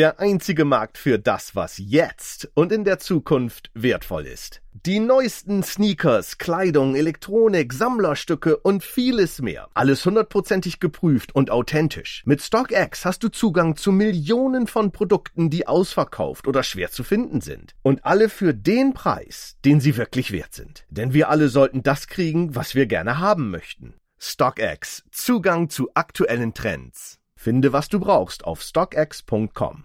der einzige Markt für das, was jetzt und in der Zukunft wertvoll ist. Die neuesten Sneakers, Kleidung, Elektronik, Sammlerstücke und vieles mehr. Alles hundertprozentig geprüft und authentisch. Mit StockX hast du Zugang zu Millionen von Produkten, die ausverkauft oder schwer zu finden sind. Und alle für den Preis, den sie wirklich wert sind. Denn wir alle sollten das kriegen, was wir gerne haben möchten. StockX. Zugang zu aktuellen Trends. Finde, was du brauchst auf stockx.com.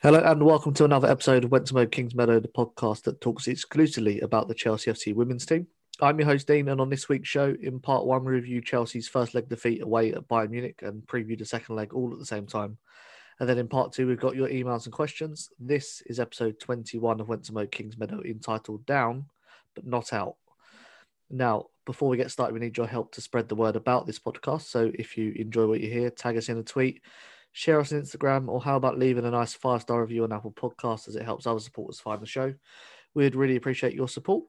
Hello and welcome to another episode of Went To Mow Kingsmeadow, the podcast that talks exclusively about the Chelsea FC women's team. I'm your host Dean, and on this week's show, in part one, we review Chelsea's first leg defeat away at Bayern Munich and preview the second leg all at the same time. And then in part two, we've got your emails and questions. This is episode 21 of Went To Mow Kingsmeadow, entitled Down but Not Out. Now, before we get started, we need your help to spread the word about this podcast. So if you enjoy what you hear, tag us in a tweet share us on Instagram, or how about leaving a nice five star review on Apple Podcasts as it helps other supporters find the show. We'd really appreciate your support.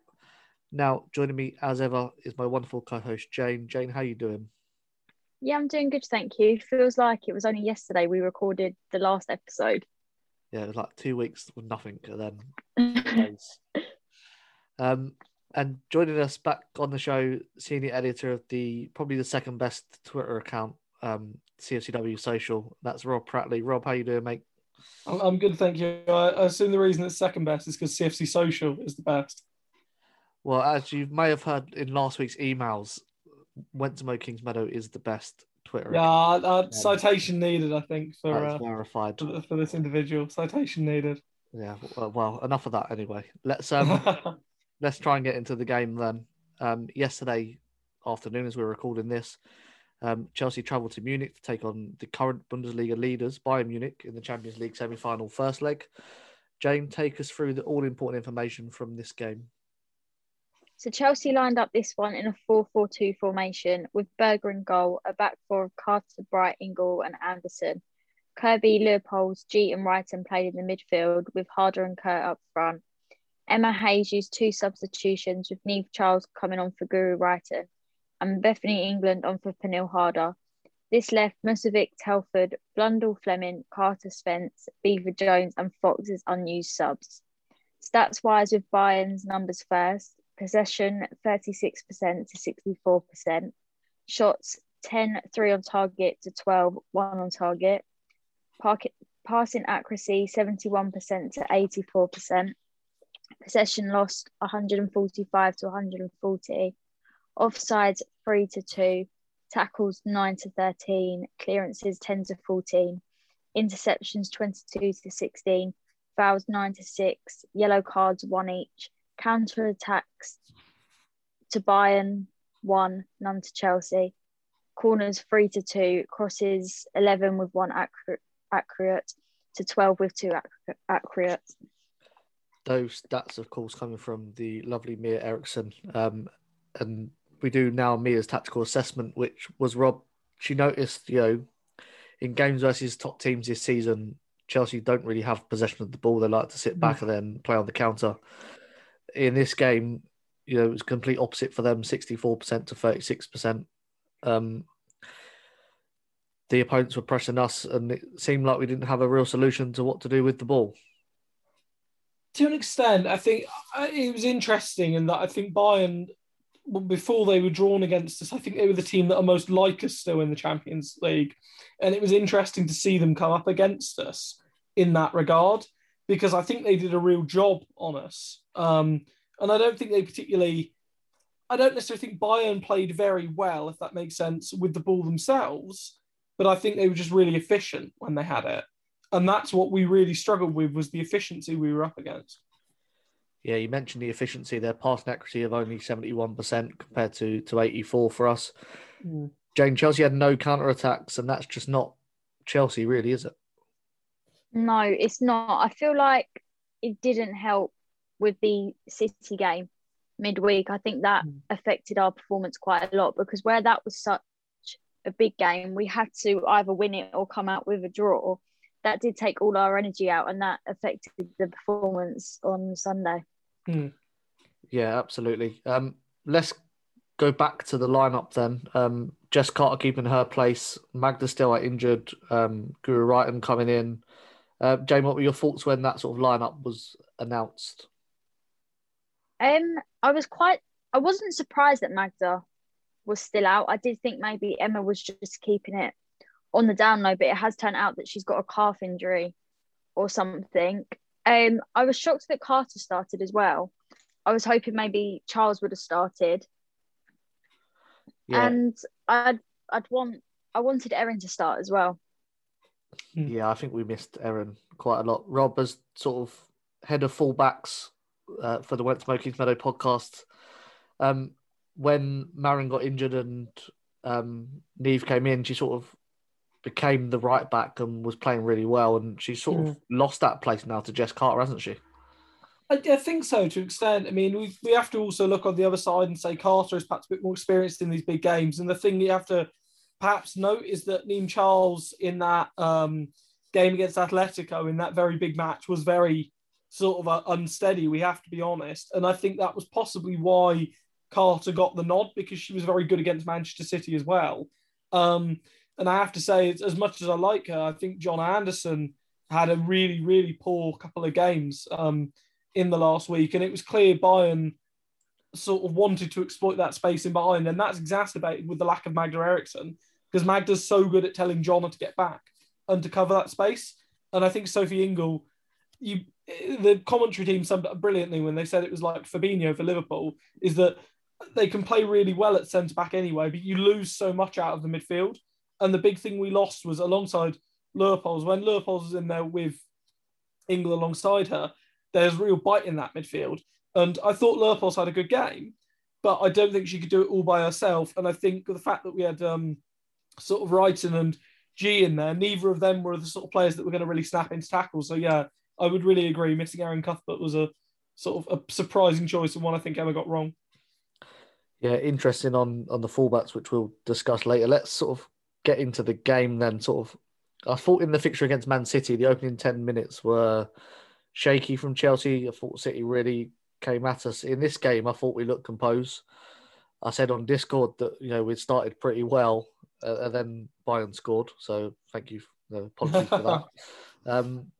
Now, joining me as ever is my wonderful co-host Jane. Jane, how you doing? Yeah, I'm doing good, thank you. Feels like it was only yesterday we recorded the last episode. Yeah, it was like two weeks with nothing, and then. um, and joining us back on the show, senior editor of the probably the second best Twitter account um, CFCW Social. That's Rob Pratley. Rob, how you doing, mate? I'm good, thank you. I assume the reason it's second best is because CFC Social is the best. Well, as you may have heard in last week's emails, Went To Mow Kingsmeadow is the best Twitter. Yeah, uh, citation needed, I think, for, uh, verified for, for, this individual. Citation needed. Yeah, well, enough of that anyway. Let's um, let's try and get into the game then. Um, yesterday afternoon, as we we're recording this, um, Chelsea travelled to Munich to take on the current Bundesliga leaders, Bayern Munich, in the Champions League semi final first leg. Jane, take us through the all important information from this game. So Chelsea lined up this one in a 4-4-2 formation with Berger in goal, a back four of Carter, Bright, Ingle and Andersson. Kirby, Leupolz, Ji and Reiten played in the midfield with Harder and Kerr up front. Emma Hayes used two substitutions with Niamh Charles coming on for Guro Reiten and Bethany England on for Pernille Harder. This left Musovic, Telford, Blundell Fleming, Carter Spence, Beever Jones, and Fox as unused subs. Stats wise, with Bayern's numbers first possession 36% to 64%, shots 10 3 on target to 12 1 on target, Park- passing accuracy 71% to 84%, possession lost 145 to 140 offsides 3 to 2, tackles 9 to 13, clearances 10 to 14, interceptions 22 to 16, fouls 9 to 6, yellow cards 1 each, counter attacks to Bayern 1, none to Chelsea, corners 3 to 2, crosses 11 with 1 accurate, to 12 with 2 accurate. Those stats, of course, coming from the lovely Mia Eriksson. Um, and we do now Mia's tactical assessment, which was Rob. She noticed, you know, in games versus top teams this season, Chelsea don't really have possession of the ball. They like to sit back mm. and then play on the counter. In this game, you know, it was complete opposite for them, 64% to 36%. Um, the opponents were pressing us, and it seemed like we didn't have a real solution to what to do with the ball. To an extent, I think uh, it was interesting in that I think Bayern before they were drawn against us, I think they were the team that are most like us still in the Champions League. And it was interesting to see them come up against us in that regard because I think they did a real job on us. Um, and I don't think they particularly, I don't necessarily think Bayern played very well, if that makes sense, with the ball themselves. But I think they were just really efficient when they had it. And that's what we really struggled with was the efficiency we were up against. Yeah, you mentioned the efficiency. Their passing accuracy of only 71% compared to, to 84 for us. Mm. Jane, Chelsea had no counter attacks, and that's just not Chelsea, really, is it? No, it's not. I feel like it didn't help with the City game midweek. I think that Mm. affected our performance quite a lot because where that was such a big game, we had to either win it or come out with a draw. That did take all our energy out, and that affected the performance on Sunday. Yeah, absolutely. Um, let's go back to the lineup then. Um, Jess Carter keeping her place, Magda still injured, um, Guro Reiten coming in. Uh, Jane, what were your thoughts when that sort of lineup was announced? Um, I was quite. I wasn't surprised that Magda was still out. I did think maybe Emma was just keeping it on the down low, but it has turned out that she's got a calf injury or something. Um, I was shocked that Carter started as well. I was hoping maybe Charles would have started, Yeah, and I'd I'd want I wanted Erin to start as well. yeah, I think we missed Erin quite a lot. Rob, as sort of head of fullbacks uh, for the Went Smoking Meadow podcast, um, when Maren got injured and um, Niamh came in, she sort of became the right back and was playing really well, and she sort of lost that place now to Jess Carter, hasn't she? I, I think so to an extent. I mean, we, we have to also look on the other side and say Carter is perhaps a bit more experienced in these big games. And the thing you have to perhaps note is that Niamh Charles in that um, game against Atletico in that very big match was very sort of uh, unsteady. We have to be honest, and I think that was possibly why Carter got the nod because she was very good against Manchester City as well. Um, and I have to say, as much as I like her, I think Jonna Andersson had a really, really poor couple of games um, in the last week, and it was clear Bayern sort of wanted to exploit that space in behind, and that's exacerbated with the lack of Magda Eriksson because Magda's so good at telling John to get back and to cover that space. And I think Sophie Ingle, you the commentary team summed up brilliantly when they said it was like Fabinho for Liverpool, is that they can play really well at centre back anyway, but you lose so much out of the midfield. And the big thing we lost was alongside Leupolz, when Leupolz was in there with Ingle alongside her, there's real bite in that midfield. And I thought Leupolz had a good game, but I don't think she could do it all by herself. And I think the fact that we had um, sort of Reiten and Ji in there, neither of them were the sort of players that were going to really snap into tackles. So yeah, I would really agree. Missing Erin Cuthbert was a sort of a surprising choice and one I think Emma got wrong. Yeah, interesting on on the fullbacks, which we'll discuss later. Let's sort of get into the game then. Sort of, I thought in the fixture against Man City, the opening ten minutes were shaky from Chelsea. I thought City really came at us in this game. I thought we looked composed. I said on Discord that you know we'd started pretty well, uh, and then Bayern scored. So thank you. No, apologies for that. Um,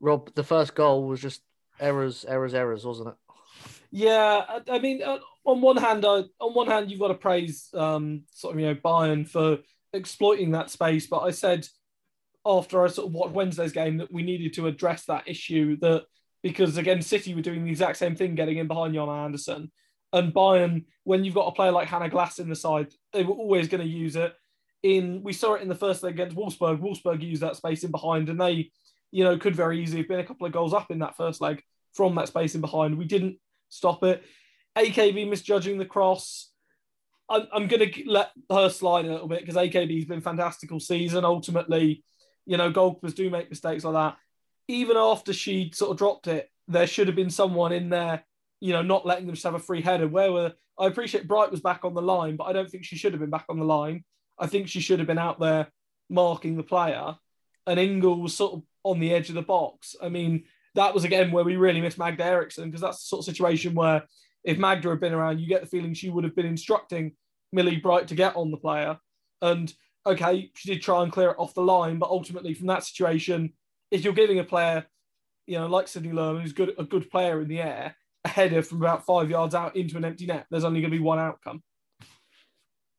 Rob, the first goal was just errors, errors, errors, wasn't it? Yeah, I, I mean, uh, on one hand, I, on one hand, you've got to praise um, sort of you know Bayern for exploiting that space. But I said after I sort of watched Wednesday's game that we needed to address that issue that because again City were doing the exact same thing, getting in behind Jonna Andersson, and Bayern when you've got a player like Hanna Glas in the side, they were always going to use it. In we saw it in the first leg against Wolfsburg. Wolfsburg used that space in behind, and they, you know, could very easily have been a couple of goals up in that first leg from that space in behind. We didn't stop it. AKB misjudging the cross. I'm, I'm going to let her slide a little bit because AKB's been fantastic all season. Ultimately, you know, goalkeepers do make mistakes like that. Even after she sort of dropped it, there should have been someone in there, you know, not letting them just have a free header. Where were I appreciate Bright was back on the line, but I don't think she should have been back on the line. I think she should have been out there marking the player. And Ingle was sort of on the edge of the box. I mean, that was again where we really missed Magda Eriksson because that's the sort of situation where if Magda had been around, you get the feeling she would have been instructing Millie Bright to get on the player. And okay, she did try and clear it off the line, but ultimately from that situation, if you're giving a player, you know, like Sydney Lohmann, who's good a good player in the air, a header from about five yards out into an empty net, there's only going to be one outcome.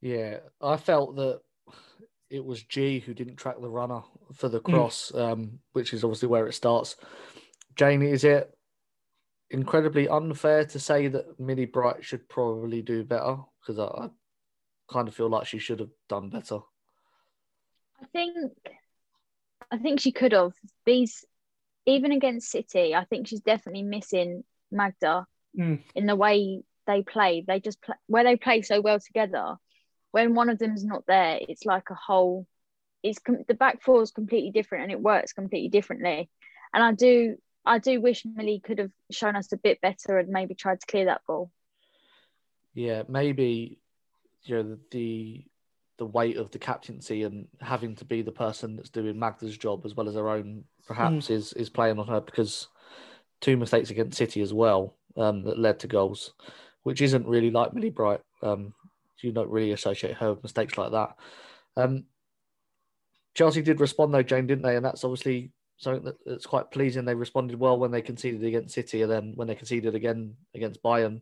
Yeah, I felt that it was Ji who didn't track the runner for the cross, um, which is obviously where it starts. Jane, is it incredibly unfair to say that Millie Bright should probably do better? Because I, I kind of feel like she should have done better. I think I think she could have. These even against City, I think she's definitely missing Magda Mm. in the way they play. They just play where they play so well together. When one of them's not there, it's like a whole. It's com- the back four is completely different and it works completely differently. And I do, I do wish Millie could have shown us a bit better and maybe tried to clear that ball. Yeah, maybe you know the, the weight of the captaincy and having to be the person that's doing Magda's job as well as her own perhaps mm. is is playing on her because two mistakes against City as well um, that led to goals, which isn't really like Millie Bright. Um, you don't really associate her with mistakes like that. Um, Chelsea did respond though, Jane, didn't they? And that's obviously something that's quite pleasing. They responded well when they conceded against City, and then when they conceded again against Bayern,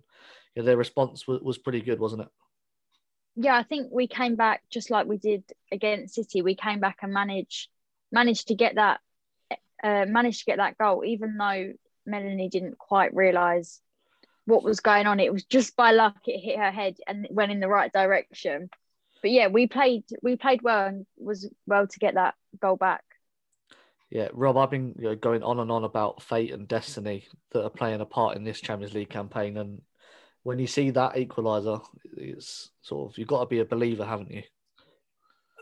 their response was, was pretty good, wasn't it? Yeah, I think we came back just like we did against City. We came back and managed managed to get that uh, managed to get that goal, even though Melanie didn't quite realise what was going on. It was just by luck it hit her head and went in the right direction. But yeah, we played we played well and was well to get that goal back. Yeah, Rob, I've been you know, going on and on about fate and destiny that are playing a part in this Champions League campaign, and when you see that equaliser, it's sort of you've got to be a believer, haven't you?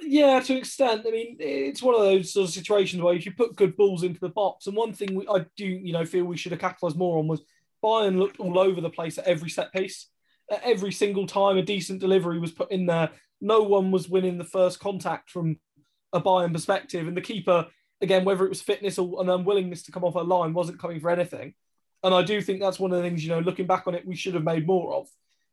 Yeah, to an extent. I mean, it's one of those sort of situations where if you put good balls into the box, and one thing we, I do, you know, feel we should have capitalised more on was Bayern looked all over the place at every set piece. At every single time a decent delivery was put in there, no one was winning the first contact from a Bayern perspective, and the keeper, again, whether it was fitness or an unwillingness to come off a line, wasn't coming for anything. And I do think that's one of the things, you know, looking back on it, we should have made more of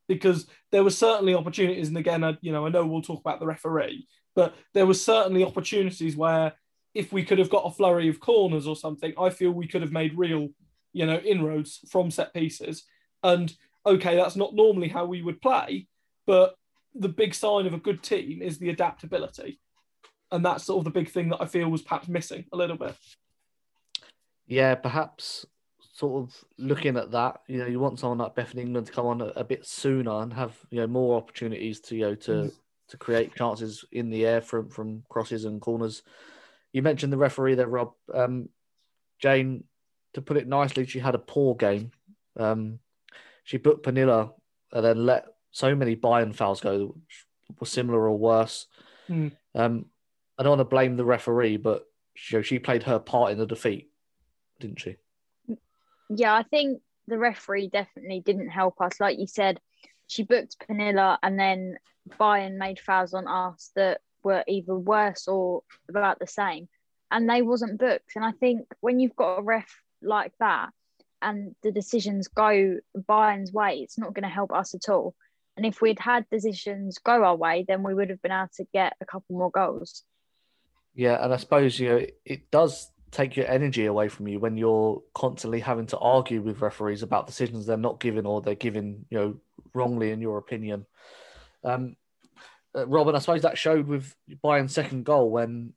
because there were certainly opportunities. And again, I, you know, I know we'll talk about the referee, but there were certainly opportunities where if we could have got a flurry of corners or something, I feel we could have made real, you know, inroads from set pieces. And okay, that's not normally how we would play, but the big sign of a good team is the adaptability. And that's sort of the big thing that I feel was perhaps missing a little bit. Yeah, perhaps sort of looking at that, you know, you want someone like Bethany England to come on a, a, bit sooner and have you know more opportunities to you know to mm to create chances in the air from from crosses and corners. You mentioned the referee there, Rob. Um, Jane, to put it nicely, she had a poor game. Um, she put Pernille and then let so many Bayern fouls go, which were similar or worse. Mm. Um, I don't want to blame the referee, but she, she played her part in the defeat, didn't she? Yeah, I think the referee definitely didn't help us. Like you said, she booked Pernille and then Bayern made fouls on us that were either worse or about the same, and they wasn't booked. And I think when you've got a ref like that, and the decisions go Bayern's way, it's not going to help us at all. And if we'd had decisions go our way, then we would have been able to get a couple more goals. Yeah, and I suppose you know it does take your energy away from you when you're constantly having to argue with referees about decisions they're not giving or they're giving you know wrongly in your opinion. Um, uh, Robin, I suppose that showed with Bayern's second goal when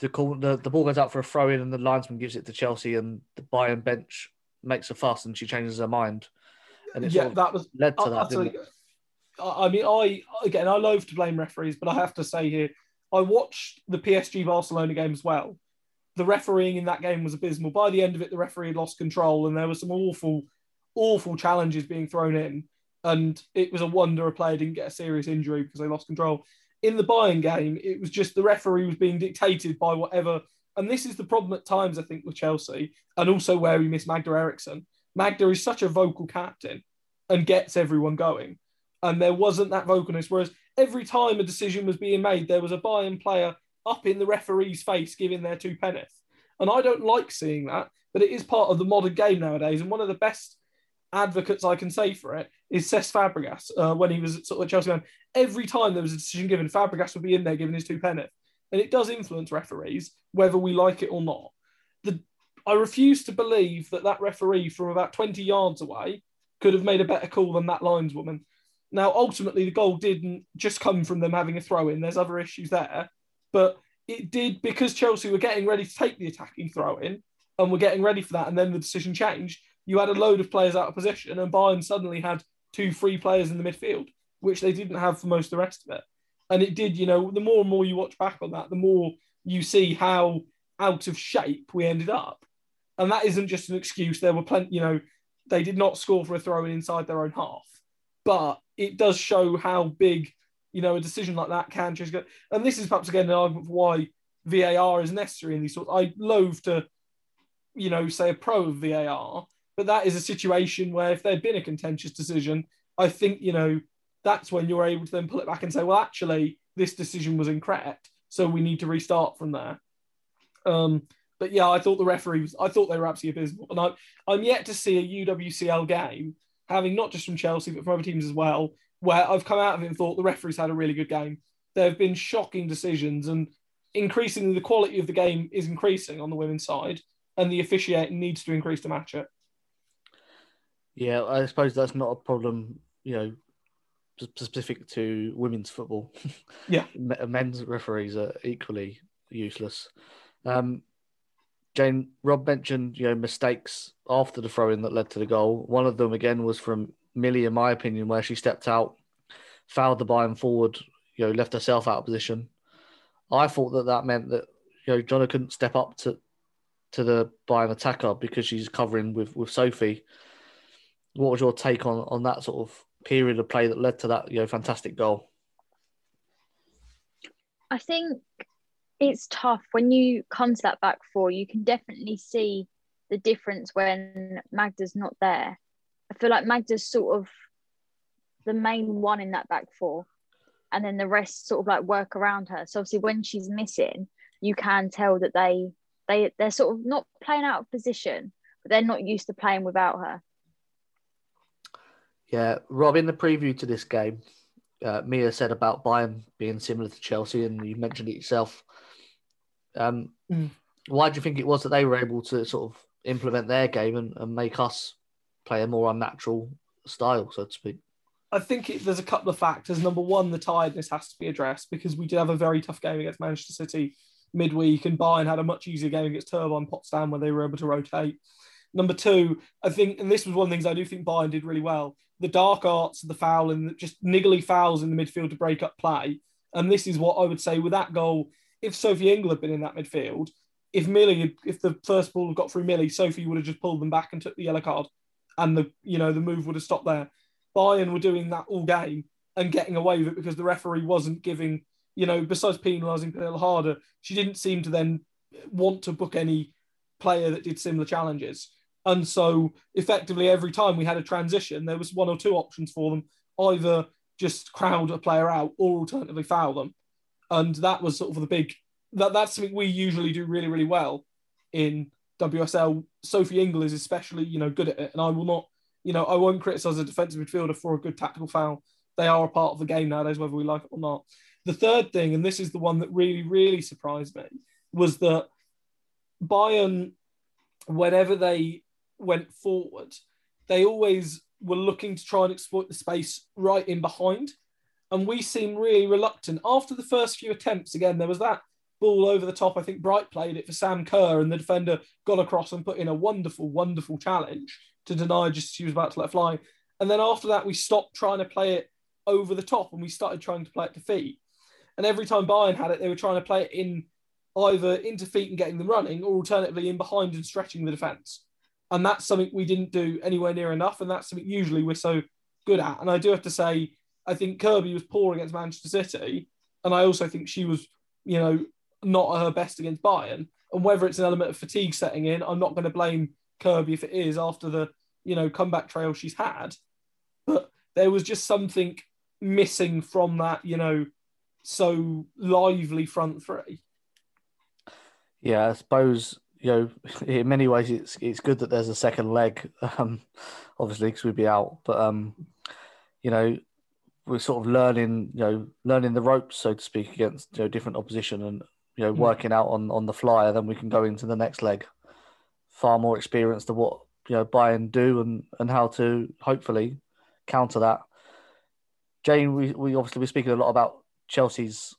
the, call, the the ball goes out for a throw in and the linesman gives it to Chelsea and the Bayern bench makes a fuss and she changes her mind. And it yeah, that was led to that. I mean, I again, I loathe to blame referees, but I have to say here, I watched the PSG Barcelona game as well. The refereeing in that game was abysmal. By the end of it, the referee had lost control, and there were some awful, awful challenges being thrown in and it was a wonder a player didn't get a serious injury because they lost control. In the Bayern game, it was just the referee was being dictated by whatever. And this is the problem at times, I think, with Chelsea, and also where we miss Magda Eriksson. Magda is such a vocal captain and gets everyone going. And there wasn't that vocalness. Whereas every time a decision was being made, there was a Bayern player up in the referee's face giving their two penneth. And I don't like seeing that, but it is part of the modern game nowadays. And one of the best advocates I can say for it is Cesc Fabregas uh, when he was at sort of Chelsea. Man, every time there was a decision given, Fabregas would be in there giving his two penneth, and it does influence referees whether we like it or not. The I refuse to believe that that referee from about 20 yards away could have made a better call than that lineswoman. Now, ultimately, the goal didn't just come from them having a throw in. There's other issues there, but it did because Chelsea were getting ready to take the attacking throw in and were getting ready for that, and then the decision changed you had a load of players out of position, and Bayern suddenly had two free players in the midfield, which they didn't have for most of the rest of it. And it did, you know, the more and more you watch back on that, the more you see how out of shape we ended up. And that isn't just an excuse. There were plenty, you know, they did not score for a throw in inside their own half. But it does show how big, you know, a decision like that can just go. And this is perhaps again an argument for why VAR is necessary in these sorts. I loathe to, you know, say a pro of VAR, but that is a situation where if there'd been a contentious decision I think you know that's when you're able to then pull it back and say, well, actually, this decision was incorrect, so we need to restart from there. Um, but yeah, I thought the referees, I thought they were absolutely abysmal, and I, I'm yet to see a UWCL game having not just from Chelsea but from other teams as well, where I've come out of it and thought the referees had a really good game. There have been shocking decisions, and increasingly the quality of the game is increasing on the women's side, and the officiating needs to increase to match it. Yeah, I suppose that's not a problem, you know, specific to women's football. Yeah. men's referees are equally useless. Um, Jane, Rob mentioned, you know, mistakes after the throw in that led to the goal. One of them, again, was from Millie, in my opinion, where she stepped out, fouled the Bayern forward, you know, left herself out of position. I thought that that meant that, you know, Jonna couldn't step up to to the Bayern attacker because she's covering with, with Sophie what was your take on on that sort of period of play that led to that you know fantastic goal? I think it's tough when you come to that back four. You can definitely see the difference when Magda's not there. I feel like Magda's sort of the main one in that back four, and then the rest sort of like work around her. So obviously, when she's missing, you can tell that they they they're sort of not playing out of position, but they're not used to playing without her. Yeah, Rob, in the preview to this game, uh, Mia said about Bayern being similar to Chelsea, and you mentioned it yourself. Um, mm. Why do you think it was that they were able to sort of implement their game and, and make us play a more unnatural style, so to speak? I think it, there's a couple of factors. Number one, the tiredness has to be addressed because we did have a very tough game against Manchester City midweek, and Bayern had a much easier game against Turbine Potsdam where they were able to rotate. Number two, I think, and this was one of the things I do think Bayern did really well the dark arts, the foul, and just niggly fouls in the midfield to break up play. And this is what I would say with that goal. If Sophie Ingle had been in that midfield, if Millie, if the first ball had got through Millie, Sophie would have just pulled them back and took the yellow card, and the you know the move would have stopped there. Bayern were doing that all game and getting away with it because the referee wasn't giving, you know, besides penalising Pernille Harder, she didn't seem to then want to book any player that did similar challenges. And so effectively every time we had a transition, there was one or two options for them, either just crowd a player out or alternatively foul them. And that was sort of the big that that's something we usually do really, really well in WSL. Sophie Ingle is especially, you know, good at it. And I will not, you know, I won't criticize a defensive midfielder for a good tactical foul. They are a part of the game nowadays, whether we like it or not. The third thing, and this is the one that really, really surprised me, was that Bayern, whenever they went forward, they always were looking to try and exploit the space right in behind. And we seem really reluctant. After the first few attempts, again, there was that ball over the top. I think Bright played it for Sam Kerr, and the defender got across and put in a wonderful, wonderful challenge to deny just she was about to let fly. And then after that, we stopped trying to play it over the top and we started trying to play it to feet. And every time Bayern had it, they were trying to play it in either into feet and getting them running, or alternatively in behind and stretching the defence. And that's something we didn't do anywhere near enough. And that's something usually we're so good at. And I do have to say, I think Kirby was poor against Manchester City. And I also think she was, you know, not at her best against Bayern. And whether it's an element of fatigue setting in, I'm not going to blame Kirby if it is after the, you know, comeback trail she's had. But there was just something missing from that, you know, so lively front three. Yeah, I suppose you know, in many ways, it's it's good that there's a second leg, um, obviously, because we'd be out. But um, you know, we're sort of learning, you know, learning the ropes, so to speak, against you know different opposition, and you know, hmm. working out on on the fly. Then we can go into the next leg, far more experienced to what you know Bayern do, and and how to hopefully counter that. Jane, we, we obviously we're speaking a lot about Chelsea's,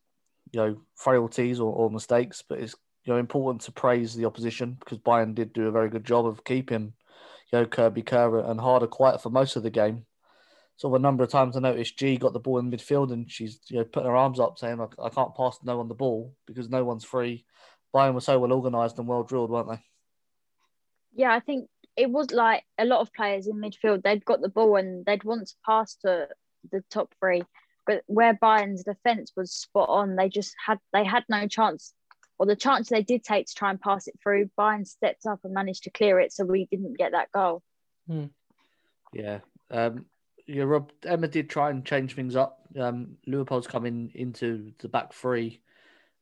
you know, frailties or, or mistakes, but it's you know important to praise the opposition because Bayern did do a very good job of keeping you know Kirby Kerr and Harder quiet for most of the game. So a number of times I noticed Ji got the ball in midfield and she's you know putting her arms up saying I, I can't pass no on the ball because no one's free. Bayern were so well organised and well drilled, weren't they? Yeah, I think it was like a lot of players in midfield. They'd got the ball and they'd want to pass to the top three, but where Bayern's defence was spot on, they just had they had no chance or the chance they did take to try and pass it through, Bayern stepped up and managed to clear it, so we didn't get that goal. Hmm. Yeah, um, yeah, Rob Emma did try and change things up. Um, Leupolz coming into the back three,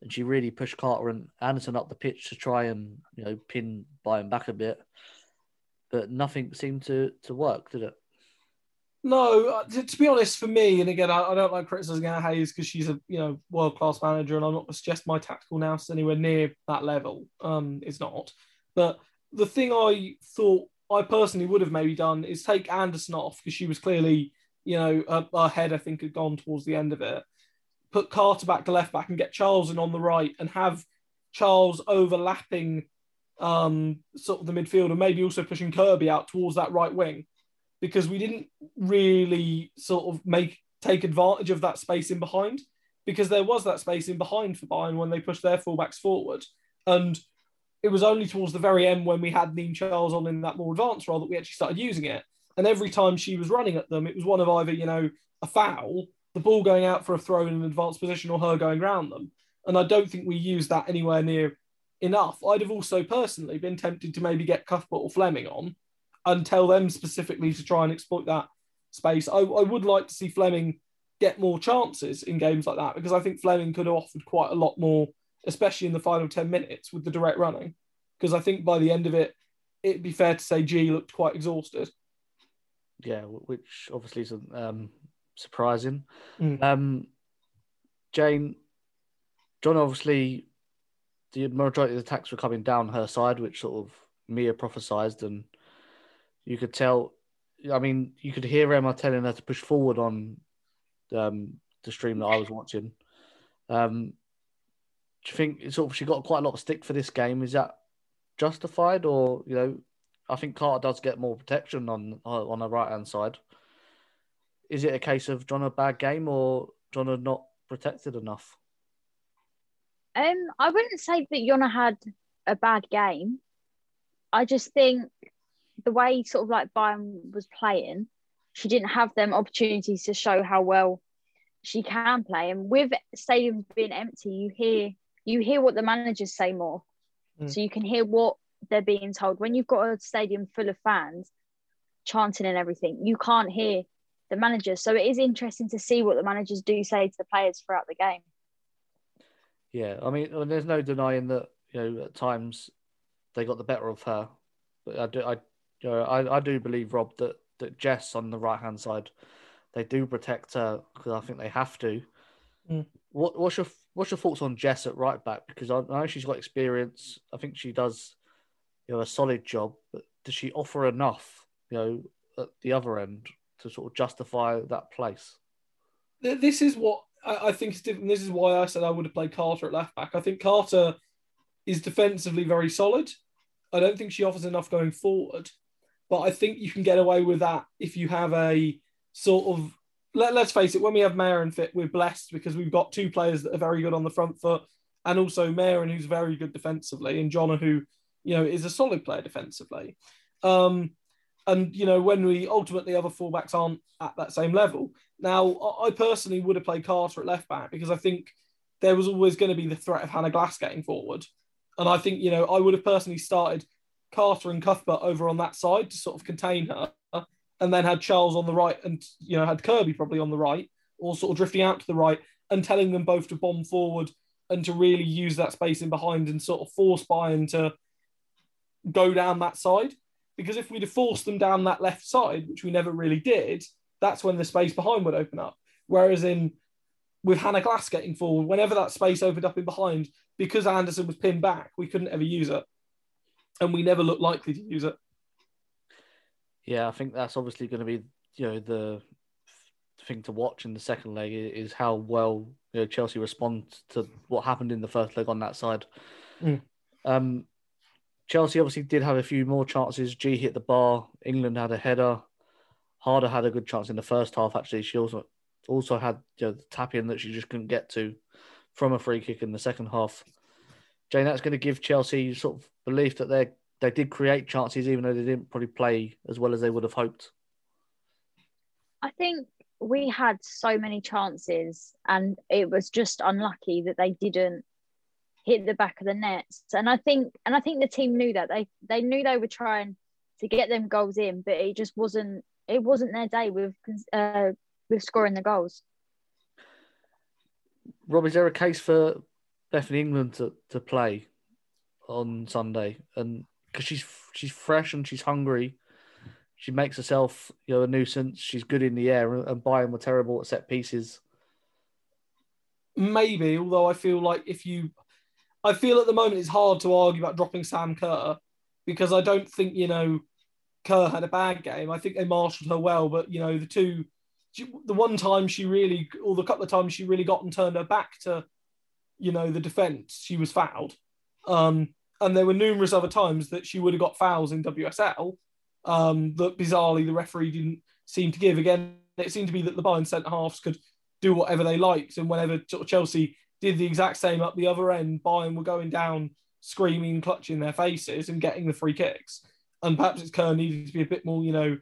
and she really pushed Carter and Andersson up the pitch to try and you know pin Bayern back a bit, but nothing seemed to to work, did it? No, uh, to, to be honest, for me, and again, I, I don't like criticizing Emma Hayes because she's a you know world class manager, and I'm not suggest my tactical nous anywhere near that level. Um, it's not. But the thing I thought I personally would have maybe done is take Andersson off because she was clearly, you know, her, her, head I think had gone towards the end of it. Put Carter back to left back and get Charles in on the right and have Charles overlapping um, sort of the midfield and maybe also pushing Kirby out towards that right wing. Because we didn't really sort of make take advantage of that space in behind. Because there was that space in behind for Bayern when they pushed their fullbacks forward. And it was only towards the very end when we had Niamh Charles on in that more advanced role that we actually started using it. And every time she was running at them, it was one of either, you know, a foul, the ball going out for a throw in an advanced position, or her going around them. And I don't think we used that anywhere near enough. I'd have also personally been tempted to maybe get Cuthbert or Fleming on and tell them specifically to try and exploit that space. I, I would like to see Fleming get more chances in games like that because I think Fleming could have offered quite a lot more especially in the final 10 minutes with the direct running. Because I think by the end of it, it'd be fair to say Ji looked quite exhausted. Yeah, which obviously is um, surprising. Mm. Um, Jane, Jonna, obviously, the majority of the attacks were coming down her side, which sort of Mia prophesized, and you could tell. I mean, you could hear Emma telling her to push forward on um, the stream that I was watching. Um, do you think sort of she got quite a lot of stick for this game? Is that justified, or you know, I think Carter does get more protection on on the right hand side. Is it a case of Jonna bad game or Jonna not protected enough? Um, I wouldn't say that Jonna had a bad game. I just think the way sort of like Bayern was playing, she didn't have them opportunities to show how well she can play. And with stadiums being empty, you hear you hear what the managers say more. Mm. So you can hear what they're being told. When you've got a stadium full of fans chanting and everything, you can't hear the managers. So it is interesting to see what the managers do say to the players throughout the game. Yeah, I mean, there's no denying that you know at times they got the better of her, but I do, I, you know, I, I do believe Rob that that Jess on the right hand side, they do protect her because I think they have to. Mm. What what's your what's your thoughts on Jess at right back? Because I know she's got experience. I think she does, you know, a solid job. But does she offer enough, you know, at the other end to sort of justify that place? This is what I think is different. This is why I said I would have played Carter at left back. I think Carter is defensively very solid. I don't think she offers enough going forward, but I think you can get away with that if you have a sort of let, us face it, when we have Maren fit, we're blessed because we've got two players that are very good on the front foot, and also Maren, who's very good defensively, and Jonna, who you know is a solid player defensively. Um, and you know when we ultimately other fullbacks aren't at that same level. Now, I personally would have played Carter at left back because I think there was always going to be the threat of Hanna Glas getting forward, and I think you know I would have personally started Carter and Cuthbert over on that side to sort of contain her and then had Charles on the right and you know had Kirby probably on the right, or sort of drifting out to the right and telling them both to bomb forward and to really use that space in behind and sort of force Bayern to go down that side. Because if we'd have forced them down that left side, which we never really did, that's when the space behind would open up. Whereas in with Hanna Glas getting forward, whenever that space opened up in behind, because Andersson was pinned back, we couldn't ever use it. And we never looked likely to use it. Yeah, I think that's obviously going to be you know the thing to watch in the second leg is how well you know, Chelsea respond to what happened in the first leg on that side. Mm. Um, Chelsea obviously did have a few more chances. Ji hit the bar. England had a header. Harder had a good chance in the first half. Actually, she also also had you know, the tap in that she just couldn't get to from a free kick in the second half. Jane, that's going to give Chelsea sort of belief that they're they did create chances, even though they didn't probably play as well as they would have hoped. I think we had so many chances, and it was just unlucky that they didn't hit the back of the nets. And I think, and I think the team knew that they they knew they were trying to get them goals in, but it just wasn't it wasn't their day with uh, with scoring the goals. Rob, is there a case for Bethany England to, to play on Sunday? And because she's she's fresh and she's hungry, she makes herself you know a nuisance. She's good in the air, and Bayern were terrible at set pieces. Maybe, although I feel like if you, I feel at the moment it's hard to argue about dropping Sam Kerr because I don't think you know Kerr had a bad game. I think they marshalled her well, but you know the two, the one time she really, or the couple of times she really got and turned her back to, you know, the defence, she was fouled. Um, and there were numerous other times that she would have got fouls in WSL um, that bizarrely the referee didn't seem to give. Again, it seemed to be that the Bayern centre halves could do whatever they liked, and whenever Chelsea did the exact same up the other end, Bayern were going down screaming, clutching their faces, and getting the free kicks. And perhaps it's Kerr needed to be a bit more, you know,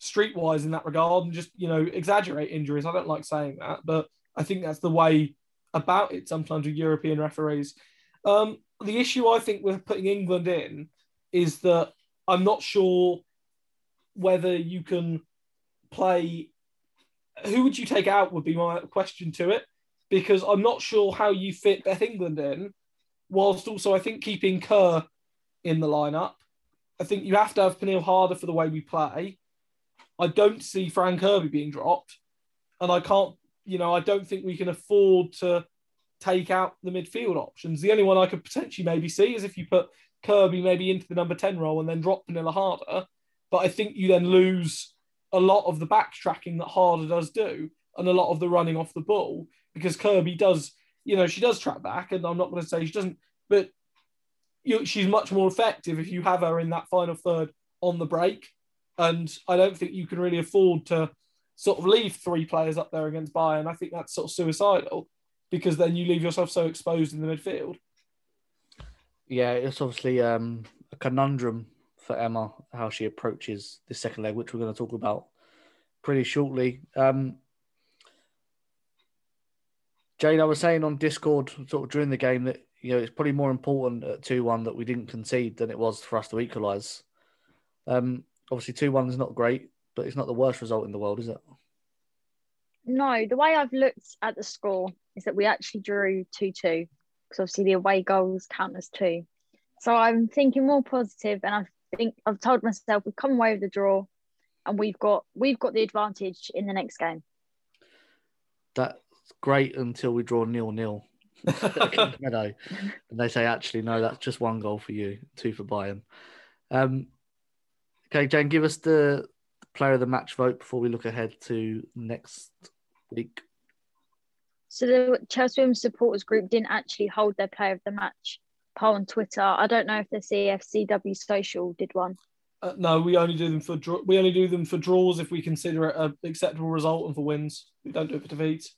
streetwise in that regard and just, you know, exaggerate injuries. I don't like saying that, but I think that's the way about it sometimes with European referees. Um, the issue I think with putting England in is that I'm not sure whether you can play. Who would you take out? Would be my question to it, because I'm not sure how you fit Beth England in, whilst also I think keeping Kerr in the lineup. I think you have to have Pernille Harder for the way we play. I don't see Fran Kirby being dropped, and I can't. You know, I don't think we can afford to take out the midfield options. The only one I could potentially maybe see is if you put Kirby maybe into the number 10 role and then drop Pernille Harder. But I think you then lose a lot of the backtracking that Harder does do and a lot of the running off the ball because Kirby does, you know, she does track back. And I'm not going to say she doesn't, but you, she's much more effective if you have her in that final third on the break. And I don't think you can really afford to sort of leave three players up there against Bayern. I think that's sort of suicidal because then you leave yourself so exposed in the midfield. Yeah, it's obviously um, a conundrum for Emma how she approaches the second leg, which we're going to talk about pretty shortly. Um, Jane, I was saying on Discord sort of during the game that you know it's probably more important at two one that we didn't concede than it was for us to equalise. Um, obviously, two one is not great, but it's not the worst result in the world, is it? No, the way I've looked at the score is that we actually drew 2 2 because obviously the away goals count as two. So I'm thinking more positive and I think I've told myself we've come away with the draw and we've got we've got the advantage in the next game. That's great until we draw nil nil. and they say actually no, that's just one goal for you, two for Bayern. Um, okay, Jane, give us the player of the match vote before we look ahead to next week. So the Chelsea Women's supporters group didn't actually hold their player of the match poll on Twitter. I don't know if the CFCW social did one. Uh, no, we only do them for draw- we only do them for draws if we consider it an acceptable result, and for wins we don't do it for defeats.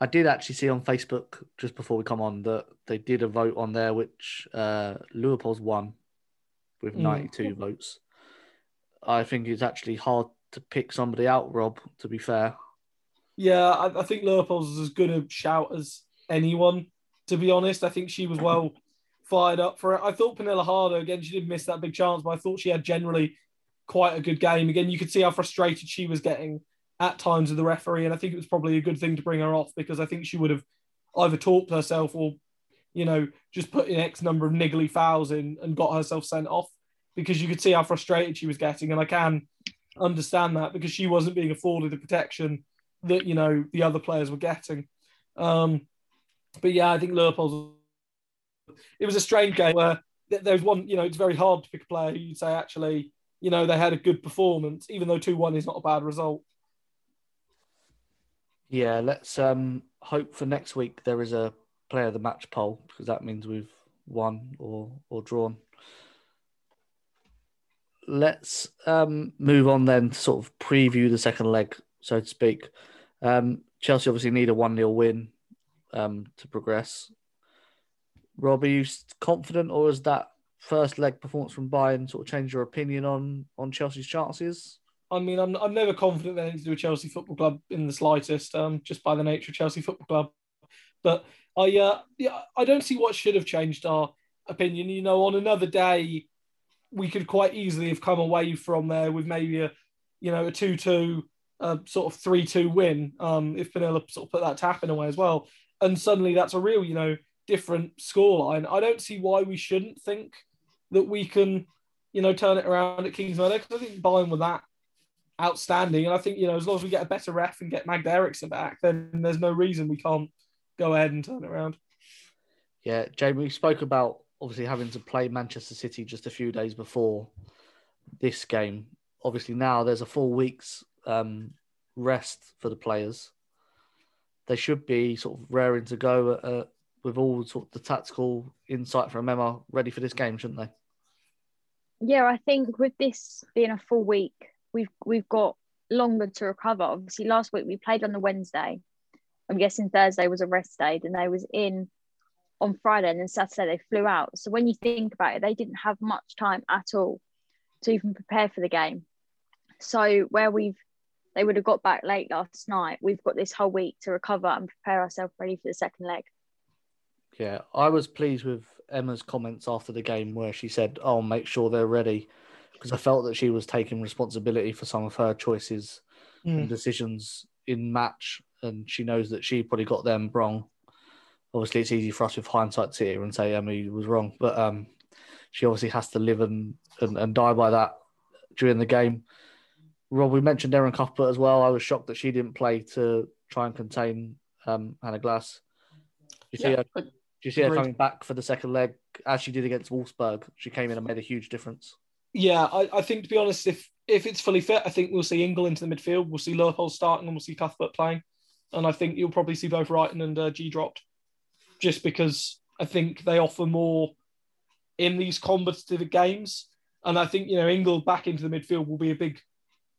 I did actually see on Facebook just before we come on that they did a vote on there, which uh, Leupolz won with mm. 92 votes. I think it's actually hard to pick somebody out, Rob. To be fair, yeah, I, I think Leupolz as good a shout as anyone. To be honest, I think she was well fired up for it. I thought Pernille Harder again. She did miss that big chance, but I thought she had generally quite a good game. Again, you could see how frustrated she was getting at times with the referee, and I think it was probably a good thing to bring her off because I think she would have either talked herself or, you know, just put in X number of niggly fouls in and got herself sent off because you could see how frustrated she was getting, and I can understand that because she wasn't being afforded the protection that you know the other players were getting. Um, but yeah, I think Leupolz. It was a strange game where there's one. You know, it's very hard to pick a player who you'd say actually, you know, they had a good performance, even though two one is not a bad result. Yeah, let's um, hope for next week there is a player of the match poll because that means we've won or or drawn. Let's um, move on then to sort of preview the second leg, so to speak. Um, Chelsea obviously need a 1 0 win um, to progress. Rob, are you confident, or has that first leg performance from Bayern sort of changed your opinion on on Chelsea's chances? I mean, I'm, I'm never confident that anything to do with Chelsea Football Club in the slightest, um, just by the nature of Chelsea Football Club. But I, uh, yeah, I don't see what should have changed our opinion. You know, on another day, we could quite easily have come away from there with maybe a you know, a 2 2, uh, sort of 3 2 win, um, if Pernille sort of put that tap in away as well. And suddenly that's a real, you know, different scoreline. I don't see why we shouldn't think that we can, you know, turn it around at Kings Meadow because I think Bayern were that outstanding. And I think, you know, as long as we get a better ref and get Magda Eriksson back, then there's no reason we can't go ahead and turn it around. Yeah, Jamie, we spoke about obviously having to play Manchester City just a few days before this game. Obviously, now there's a full week's um, rest for the players. They should be sort of raring to go uh, with all sort of the tactical insight from Emma ready for this game, shouldn't they? Yeah, I think with this being a full week, we've we've got longer to recover. Obviously, last week we played on the Wednesday. I'm guessing Thursday was a rest day, and they was in on Friday and then Saturday they flew out. So when you think about it, they didn't have much time at all to even prepare for the game. So where we've they would have got back late last night, we've got this whole week to recover and prepare ourselves ready for the second leg. Yeah, I was pleased with Emma's comments after the game where she said, "Oh, make sure they're ready," because I felt that she was taking responsibility for some of her choices mm. and decisions in match, and she knows that she probably got them wrong obviously it's easy for us with hindsight to sit here and say Emma was wrong, but um, she obviously has to live and, and, and die by that during the game. Rob, we mentioned Erin Cuthbert as well. I was shocked that she didn't play to try and contain um, Hanna Glas. Do you see, her, do you see her coming back for the second leg as she did against Wolfsburg? She came in and made a huge difference. Yeah, I, I think to be honest, if if it's fully fit, I think we'll see Ingle into the midfield. We'll see Leupolz starting and we'll see Cuthbert playing. And I think you'll probably see both Reiten and uh, Ji dropped just because I think they offer more in these competitive games. And I think, you know, Ingle back into the midfield will be a big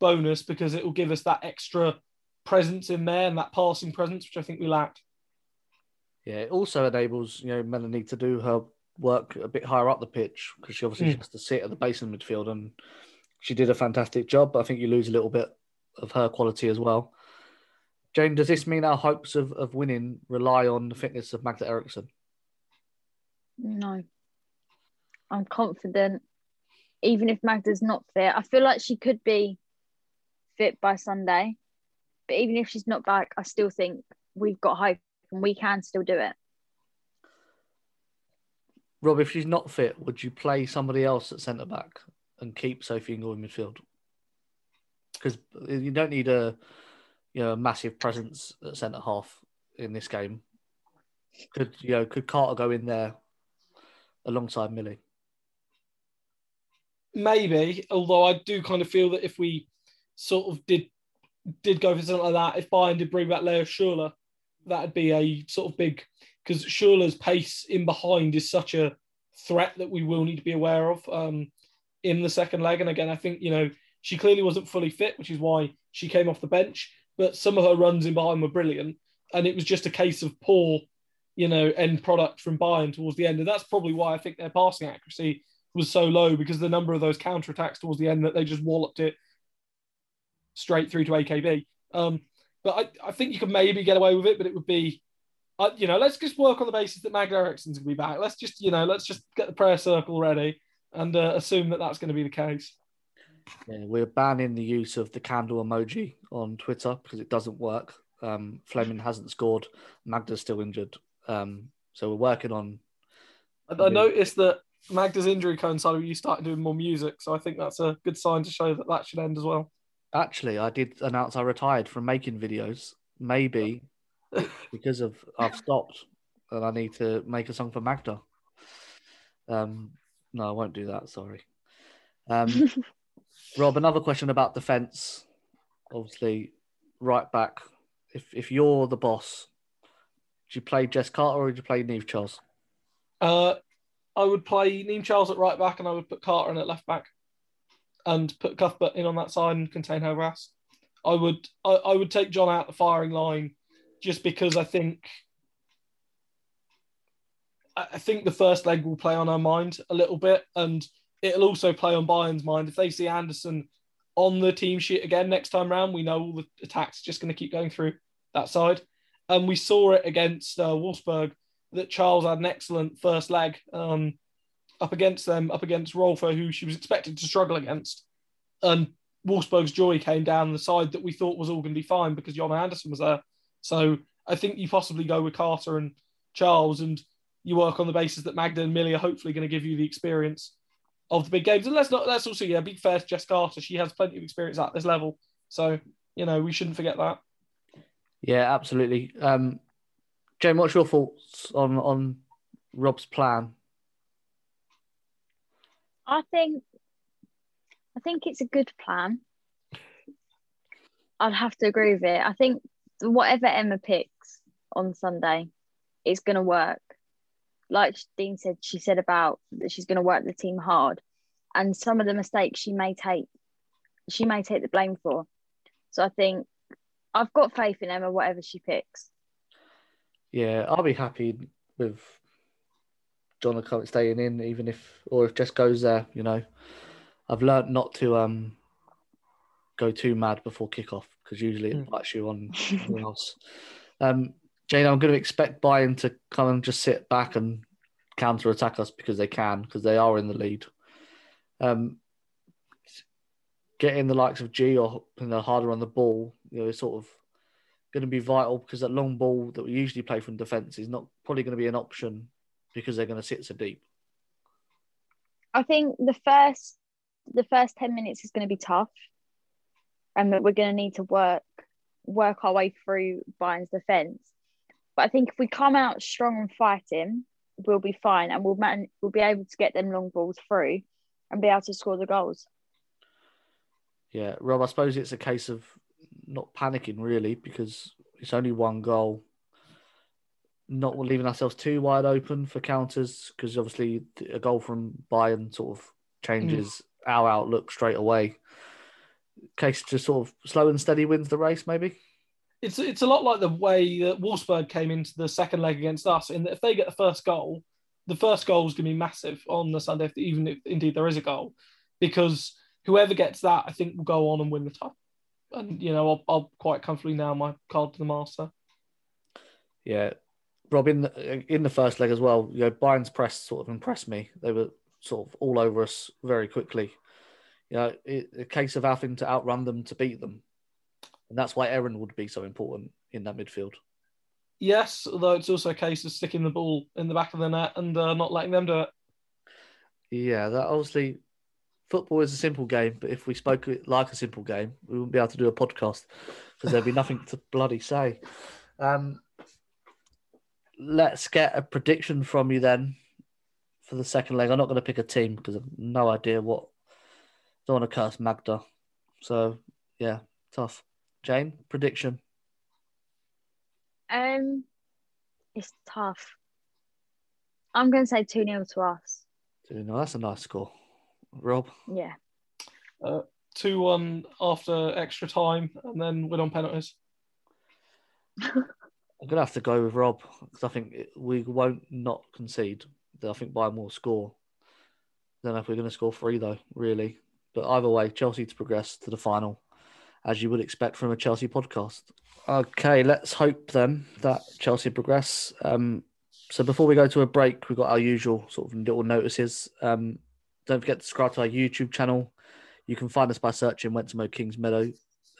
bonus because it will give us that extra presence in there and that passing presence, which I think we lacked. Yeah, it also enables, you know, Melanie to do her work a bit higher up the pitch because she obviously mm. has to sit at the base of the midfield and she did a fantastic job. But I think you lose a little bit of her quality as well. Jane, does this mean our hopes of, of winning rely on the fitness of Magda Eriksson? No. I'm confident. Even if Magda's not fit, I feel like she could be fit by Sunday. But even if she's not back, I still think we've got hope and we can still do it. Rob, if she's not fit, would you play somebody else at centre back and keep Sophie Ingle in midfield? Because you don't need a you know, a massive presence at centre half in this game. Could you know, could Carter go in there alongside Millie? Maybe, although I do kind of feel that if we sort of did did go for something like that, if Bayern did bring back Lea Schüller, that'd be a sort of big because Schüller's pace in behind is such a threat that we will need to be aware of um, in the second leg. And again, I think you know she clearly wasn't fully fit, which is why she came off the bench but some of her runs in Bayern were brilliant. And it was just a case of poor, you know, end product from Bayern towards the end. And that's probably why I think their passing accuracy was so low because the number of those counter attacks towards the end that they just walloped it straight through to AKB. Um, but I, I think you could maybe get away with it, but it would be, uh, you know, let's just work on the basis that Magda Eriksson's going to be back. Let's just, you know, let's just get the prayer circle ready and uh, assume that that's going to be the case. Yeah, we're banning the use of the candle emoji on Twitter because it doesn't work. Um, Fleming hasn't scored. Magda's still injured. Um, so we're working on. I, noticed that Magda's injury coincided with you starting doing more music, so I think that's a good sign to show that that should end as well. Actually, I did announce I retired from making videos. Maybe because of I've stopped and I need to make a song for Magda. Um, no, I won't do that. Sorry. Um, Rob, another question about defence. Obviously, right back. If if you're the boss, do you play Jess Carter or do you play Niamh Charles? Uh, I would play Niamh Charles at right back, and I would put Carter in at left back, and put Cuthbert in on that side and contain her grass. I would I, I would take Jonna out the firing line, just because I think I think the first leg will play on her mind a little bit, and it'll also play on Bayern's mind. If they see Andersson on the team sheet again next time round, we know all the attacks just going to keep going through that side. And we saw it against uh, Wolfsburg that Charles had an excellent first leg um, up against them, up against Rolfo, who she was expected to struggle against. And Wolfsburg's joy came down the side that we thought was all going to be fine because Jonna Andersson was there. So I think you possibly go with Carter and Charles, and you work on the basis that Magda and Millie are hopefully going to give you the experience of the big games. And let's not let's also yeah, big fair to Jess Carter. She has plenty of experience at this level, so you know we shouldn't forget that. Yeah, absolutely. Um, Jane, what's your thoughts on on Rob's plan? I think I think it's a good plan. I'd have to agree with it. I think whatever Emma picks on Sunday is going to work. Like Dean said, she said about that she's going to work the team hard, and some of the mistakes she may take, she may take the blame for. So I think I've got faith in Emma, whatever she picks. Yeah, I'll be happy with John are current staying in, even if or if Jess goes there. You know, I've learned not to um go too mad before kickoff because usually it bites you on something else. Um, Jane, I'm going to expect Bayern to come and just sit back and counter attack us because they can, because they are in the lead. Um, getting the likes of Ji or you know, harder on the ball, you know, is sort of going to be vital because that long ball that we usually play from defence is not probably going to be an option because they're going to sit so deep. I think the first the first ten minutes is going to be tough, and that we're going to need to work work our way through Bayern's defence. But I think if we come out strong and fighting, we'll be fine, and we'll man we'll be able to get them long balls through, and be able to score the goals. Yeah, Rob, I suppose it's a case of not panicking really because it's only one goal. Not leaving ourselves too wide open for counters because obviously a goal from Bayern sort of changes mm. our outlook straight away. Case to sort of slow and steady wins the race, maybe. It's it's a lot like the way that Wolfsburg came into the second leg against us. In that if they get the first goal, the first goal is going to be massive on the Sunday, if, even if indeed there is a goal, because whoever gets that, I think, will go on and win the title. And you know, I'll, I'll quite comfortably now my card to the master. Yeah, Rob in the, in the first leg as well. You know, Bayern's press sort of impressed me. They were sort of all over us very quickly. You know, it, a case of having to outrun them to beat them, and that's why Erin would be so important in that midfield. Yes, although it's also a case of sticking the ball in the back of the net and uh, not letting them do it. Yeah, that obviously football is a simple game, but if we spoke like a simple game, we wouldn't be able to do a podcast because there'd be nothing to bloody say. Um, let's get a prediction from you then for the second leg. I'm not going to pick a team because I've no idea what. Don't want to curse Magda. So, yeah, tough. Jane, prediction? Um, It's tough. I'm going to say 2 0 to us. 2 0. That's a nice score. Rob? Yeah. Uh, 2 1 after extra time and then win on penalties. I'm going to have to go with Rob because I think we won't not concede. I think Bayern will score. I don't know if we're going to score three, though, really. But either way, Chelsea to progress to the final, as you would expect from a Chelsea podcast. Okay, let's hope then that Chelsea progress. Um, so before we go to a break, we've got our usual sort of little notices. Um, don't forget to subscribe to our YouTube channel. You can find us by searching Went To Mow Kingsmeadow.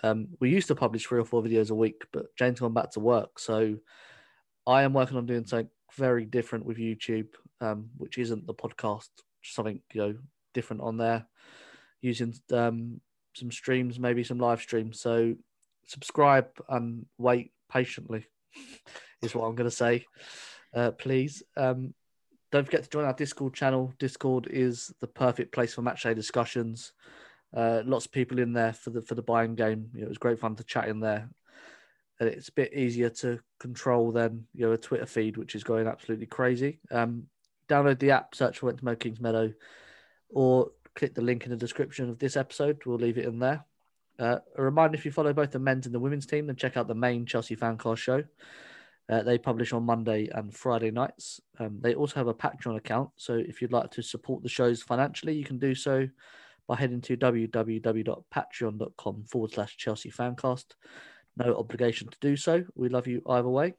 Um, we used to publish three or four videos a week, but Jane's gone back to work. So I am working on doing something very different with YouTube, um, which isn't the podcast, something you know different on there, using um, some streams, maybe some live streams. So subscribe and wait patiently is what I'm going to say. Uh, please. Um, don't forget to join our Discord channel. Discord is the perfect place for matchday discussions. Uh, lots of people in there for the for the Bayern game. You know, it was great fun to chat in there. And it's a bit easier to control than you know a Twitter feed, which is going absolutely crazy. Um, download the app, search for Went To Mow Kingsmeadow, or click the link in the description of this episode. We'll leave it in there. Uh, a reminder: if you follow both the men's and the women's team, then check out the main Chelsea Fancast show. Uh, they publish on Monday and Friday nights. Um, they also have a Patreon account. So if you'd like to support the shows financially, you can do so by heading to www.patreon.com forward slash Chelsea Fancast. No obligation to do so. We love you either way.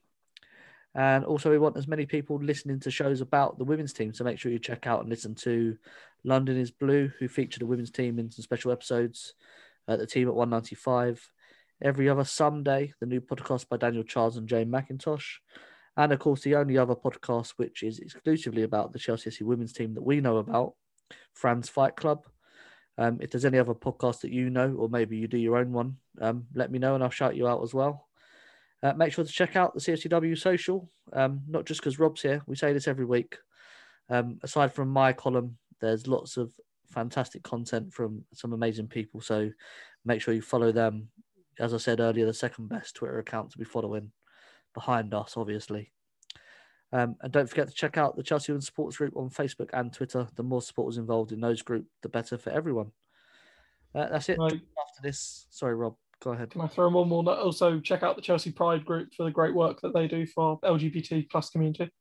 And also, we want as many people listening to shows about the women's team. So make sure you check out and listen to London is Blue, who featured the women's team in some special episodes. uh, the team at 195. Every other Sunday, the new podcast by Daniel Charles and Jane McIntosh. And of course, the only other podcast which is exclusively about the Chelsea women's team that we know about, Fran's Fight Club. Um, if there's any other podcast that you know, or maybe you do your own one, um, let me know and I'll shout you out as well. Uh, make sure to check out the CFCW social, um, not just because Rob's here. We say this every week. Um, aside from my column, there's lots of fantastic content from some amazing people. So make sure you follow them. As I said earlier, the second best Twitter account to be following behind us, obviously. Um, and don't forget to check out the Chelsea Women's Supporters Group on Facebook and Twitter. The more supporters involved in those groups, the better for everyone. Uh, that's it. After this, sorry, Rob, go ahead. Can I throw one more? Also, check out the Chelsea Pride Group for the great work that they do for LGBT plus community.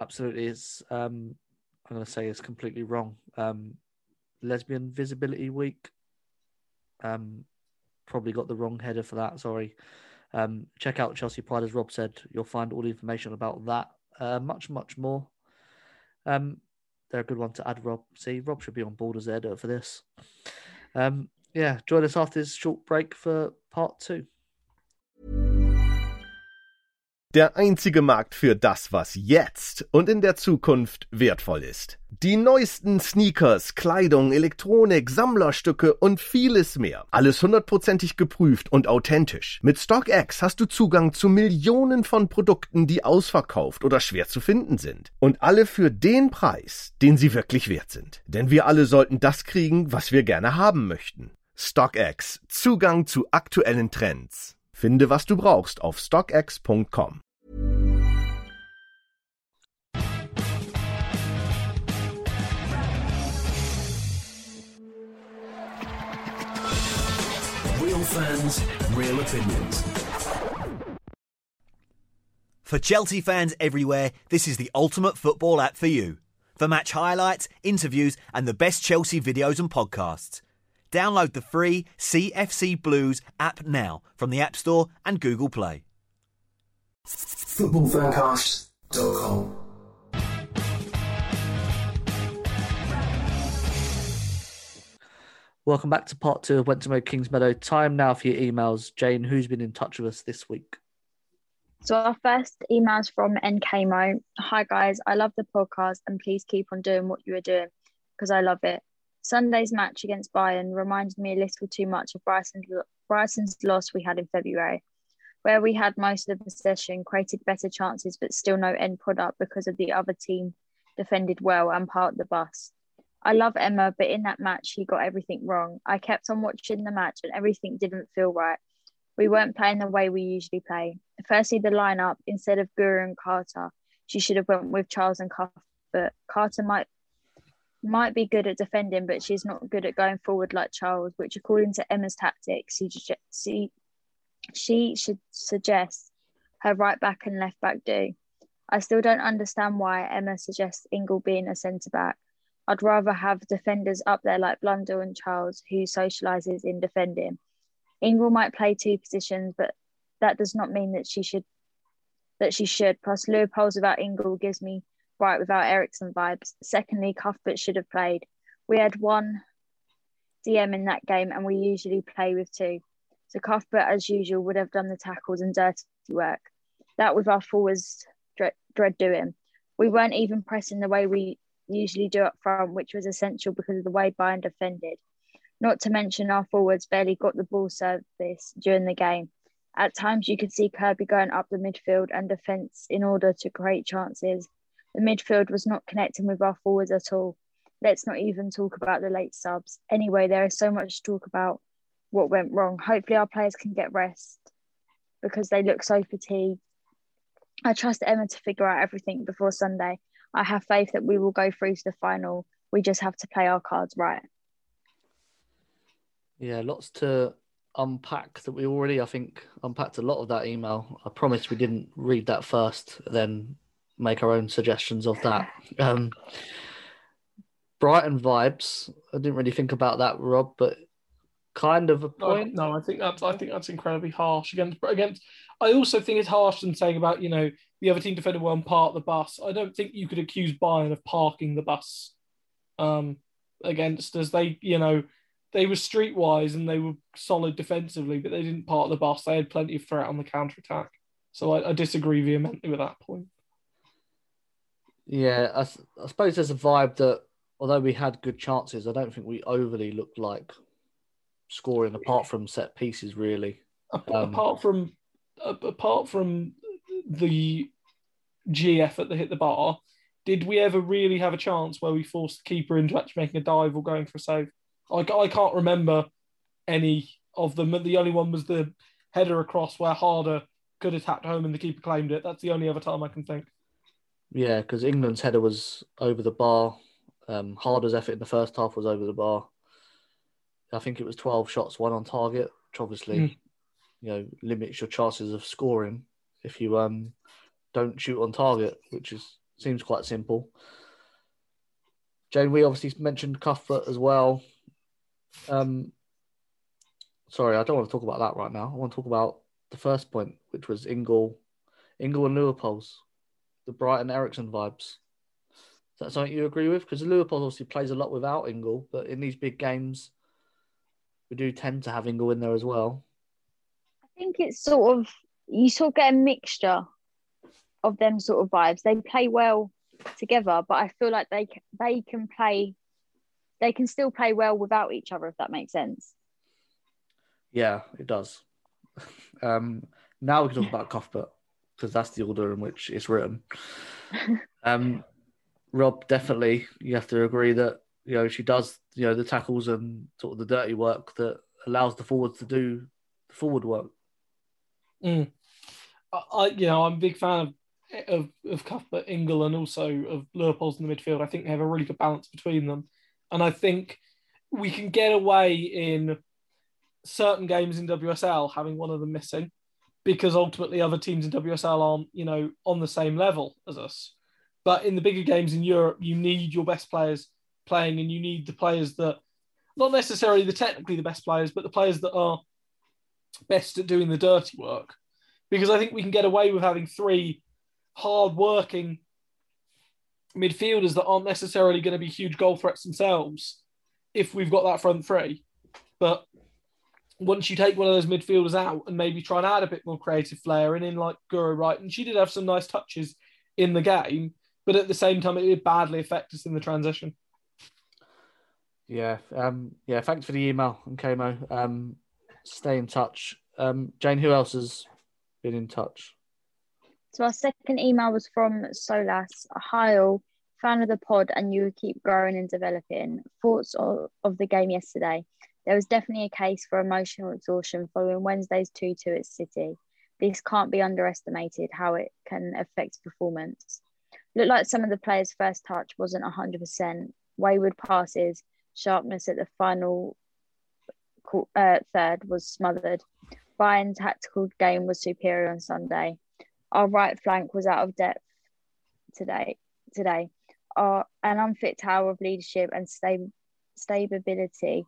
Absolutely, it's. Um, I'm going to say it's completely wrong. Um, Lesbian Visibility Week. Um, probably got the wrong header for that. Sorry. Um, check out Chelsea Pride, as Rob said. You'll find all the information about that, uh, much, much more. Um, they're a good one to add, Rob. See, Rob should be on board as editor for this. Um, yeah, join us after this short break for part two. Der einzige Markt für das, was jetzt und in der Zukunft wertvoll ist. Die neuesten Sneakers, Kleidung, Elektronik, Sammlerstücke und vieles mehr. Alles hundertprozentig geprüft und authentisch. Mit StockX hast du Zugang zu Millionen von Produkten, die ausverkauft oder schwer zu finden sind. Und alle für den Preis, den sie wirklich wert sind. Denn wir alle sollten das kriegen, was wir gerne haben möchten. StockX. Zugang zu aktuellen Trends. Finde, was du brauchst auf stockx.com. Real fans, real opinions. For Chelsea fans everywhere, this is the ultimate football app for you. For match highlights, interviews, and the best Chelsea videos and podcasts. Download the free CFC Blues app now from the App Store and Google Play. FootballFancast.com Welcome back to part two of Went To Mow Kingsmeadow. Time now for your emails. Jane, who's been in touch with us this week? So our first emails from NKMO. Hi guys, I love the podcast and please keep on doing what you are doing because I love it. Sunday's match against Bayern reminded me a little too much of Brighton's, Brighton's loss we had in February, where we had most of the possession, created better chances, but still no end product because of the other team defended well and parked the bus. I love Emma, but in that match, he got everything wrong. I kept on watching the match and everything didn't feel right. We weren't playing the way we usually play. Firstly, the lineup, instead of Guro and Carter, she should have went with Charles and Cuthbert. Carter might might be good at defending, but she's not good at going forward like Charles, which, according to Emma's tactics, she, she, she should suggest her right back and left back do. I still don't understand why Emma suggests Ingle being a centre back. I'd rather have defenders up there like Blundell and Charles, who socialises in defending. Ingle might play two positions, but that does not mean that she should. That she should. Plus, Leupolz without Ingle gives me right without Eriksson vibes. Secondly, Cuthbert should have played. We had one DM in that game, and we usually play with two. So Cuthbert, as usual, would have done the tackles and dirty work. That was our forwards dread, dread doing. We weren't even pressing the way we usually do up front, which was essential because of the way Bayern defended. Not to mention our forwards barely got the ball service during the game. At times, you could see Kirby going up the midfield and defence in order to create chances the midfield was not connecting with our forwards at all. Let's not even talk about the late subs. Anyway, there is so much to talk about what went wrong. Hopefully, our players can get rest because they look so fatigued. I trust Emma to figure out everything before Sunday. I have faith that we will go through to the final. We just have to play our cards right. Yeah, lots to unpack that we already, I think, unpacked a lot of that email. I promise we didn't read that first, then make our own suggestions of that. Um, Brighton vibes. I didn't really think about that, Rob, but kind of a point. No, no, I think that's I think that's incredibly harsh against against. I also think it's harsh than saying about you know the other team defended well and parked the bus. I don't think you could accuse Bayern of parking the bus um, against us. They you know they were streetwise and they were solid defensively, but they didn't part the bus. They had plenty of threat on the counter attack. So I, I, disagree vehemently with that point. Yeah, I, I, suppose there's a vibe that although we had good chances, I don't think we overly looked like scoring apart from set pieces, really. Um, apart from apart from the GF effort that hit the bar, did we ever really have a chance where we forced the keeper into actually making a dive or going for a save? I, I can't remember any of them. The only one was the header across where Harder could have tapped home and the keeper claimed it. That's the only other time I can think. Yeah, because England's header was over the bar. Um, Harder's effort in the first half was over the bar. I think it was 12 shots, one on target, which obviously, mm. you know, limits your chances of scoring if you um don't shoot on target, which is seems quite simple. Jane, we obviously mentioned Cuthbert as well. Um, sorry, I don't want to talk about that right now. I want to talk about the first point, which was Ingle, Ingle and Leupolz, the Brighton Eriksson vibes. Is that something you agree with? Because Leupolz obviously plays a lot without Ingle, but in these big games, we do tend to have Ingle in there as well. I think it's sort of you sort of get a mixture of them sort of vibes. They play well together, but I feel like they they can play, they can still play well without each other. If that makes sense. Yeah, it does. Um, now we can talk about Cuthbert because that's the order in which it's written. um, Rob, definitely, you have to agree that you know she does you know the tackles and sort of the dirty work that allows the forwards to do the forward work. Mm. I, you know, I'm a big fan of of, of Cuthbert, Ingle, and also of Leupolz in the midfield. I think they have a really good balance between them, and I think we can get away in certain games in WSL having one of them missing, because ultimately other teams in WSL aren't, you know, on the same level as us. But in the bigger games in Europe, you need your best players playing, and you need the players that, not necessarily the technically the best players, but the players that are best at doing the dirty work. Because I think we can get away with having three hard-working midfielders that aren't necessarily going to be huge goal threats themselves if we've got that front three. But once you take one of those midfielders out and maybe try and add a bit more creative flair and in like Guro right, and she did have some nice touches in the game, but at the same time it did badly affect us in the transition. Yeah, um, yeah. Thanks for the email, Nkemo. Um, stay in touch. Um, Jane, who else has been in touch? So our second email was from Solas. Hi all, fan of the pod, and you keep growing and developing. Thoughts of, of the game yesterday? There was definitely a case for emotional exhaustion following Wednesday's 2 2 at City. This can't be underestimated how it can affect performance. Looked like some of the players' first touch wasn't 100%. Wayward passes, sharpness at the final uh, third was smothered. Bayern's tactical game was superior on Sunday. Our right flank was out of depth today. Today, our an unfit tower of leadership and stab- stability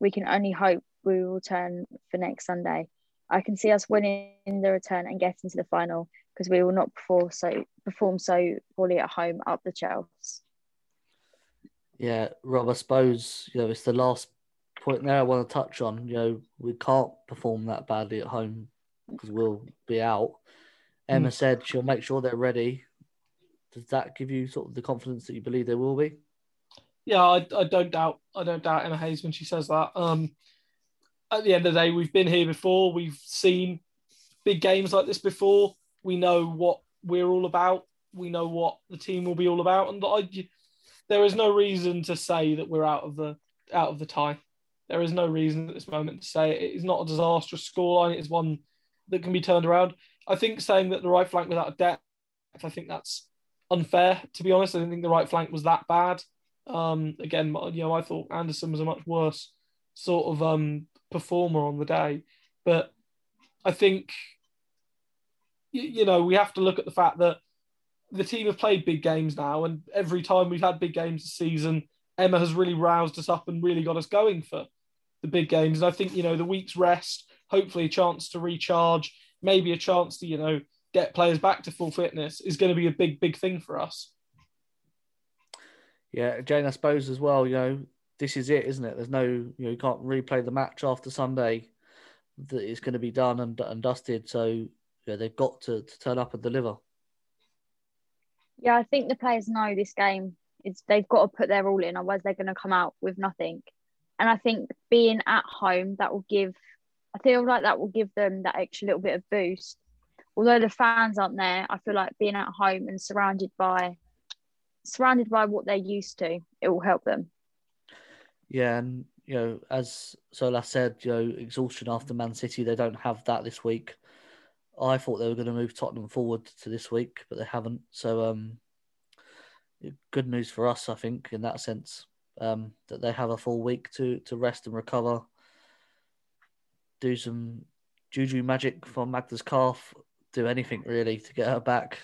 we can only hope we will turn for next Sunday. I can see us winning the return and getting to the final because we will not perform so perform so poorly at home up the Chelsea. Yeah, Rob, I suppose you know it's the last point there I want to touch on. You know, we can't perform that badly at home because we'll be out. Emma mm. said she'll make sure they're ready. Does that give you sort of the confidence that you believe they will be? Yeah, I, I don't doubt I don't doubt Emma Hayes when she says that. Um, at the end of the day, we've been here before. We've seen big games like this before. We know what we're all about. We know what the team will be all about, and I, there is no reason to say that we're out of the out of the tie. There is no reason at this moment to say it is not a disastrous scoreline. It is one that can be turned around. I think saying that the right flank without a depth, I think that's unfair. To be honest, I don't think the right flank was that bad. Um, again, you know, I thought Andersson was a much worse sort of um, performer on the day, but I think you know we have to look at the fact that the team have played big games now, and every time we've had big games this season, Emma has really roused us up and really got us going for the big games. And I think you know the week's rest, hopefully a chance to recharge, maybe a chance to you know get players back to full fitness is going to be a big big thing for us. Yeah, Jane, I suppose as well, you know, this is it, isn't it? There's no, you know, you can't replay the match after Sunday. That it's going to be done and, and dusted. So know, they've got to, to turn up and deliver. Yeah, I think the players know this game. It's they've got to put their all in, otherwise they're going to come out with nothing. And I think being at home that will give. I feel like that will give them that extra little bit of boost. Although the fans aren't there, I feel like being at home and surrounded by surrounded by what they're used to, it will help them. Yeah, and you know, as Solas said, you know, exhaustion after Man City, they don't have that this week. I thought they were going to move Tottenham forward to this week, but they haven't. So, um, good news for us, I think, in that sense, um, that they have a full week to to rest and recover, do some juju magic for Magda's calf, do anything really to get her back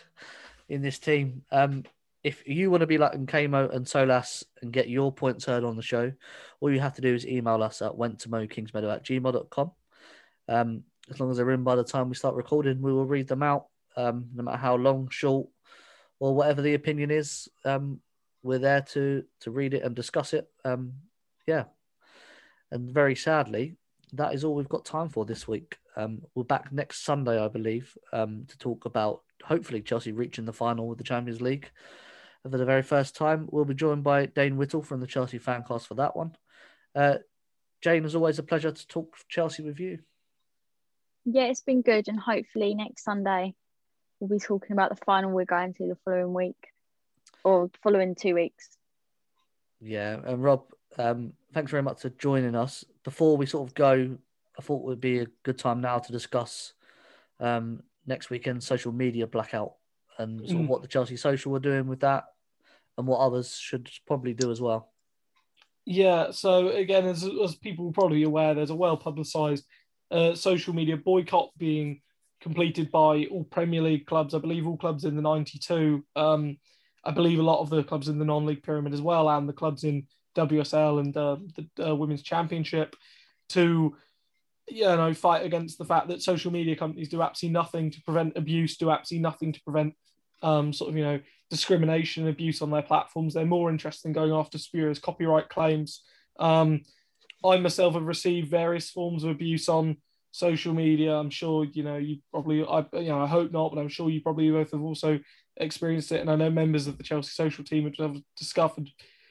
in this team. Um, if you want to be like Nkemo and Solas and get your points heard on the show, all you have to do is email us at wenttomowkingsmeadow at gmail.com. Um, as long as they're in by the time we start recording, we will read them out, um, no matter how long, short, or whatever the opinion is. Um, we're there to to read it and discuss it. Um, yeah, and very sadly, that is all we've got time for this week. Um, we're back next Sunday, I believe, um, to talk about hopefully Chelsea reaching the final with the Champions League for the very first time. We'll be joined by Dane Whittle from the Chelsea Fancast for that one. Uh, Jane, as always, a pleasure to talk Chelsea with you. Yeah, it's been good, and hopefully next Sunday we'll be talking about the final we're going to the following week or following two weeks. Yeah, and Rob, um, thanks very much for joining us. Before we sort of go, I thought it would be a good time now to discuss um, next weekend social media blackout and sort of Mm. what the Chelsea social were doing with that and what others should probably do as well. Yeah, so again, as, as people are probably aware, there's a well publicised uh, social media boycott being completed by all Premier League clubs. I believe all clubs in the 92. Um, I believe a lot of the clubs in the non league pyramid as well, and the clubs in WSL and uh, the uh, Women's Championship to you know fight against the fact that social media companies do absolutely nothing to prevent abuse, do absolutely nothing to prevent um, sort of you know discrimination and abuse on their platforms. They're more interested in going after spurious copyright claims. Um, I myself have received various forms of abuse on social media. I'm sure you know you probably I you know I hope not, but I'm sure you probably both have also experienced it. And I know members of the Chelsea social team have discovered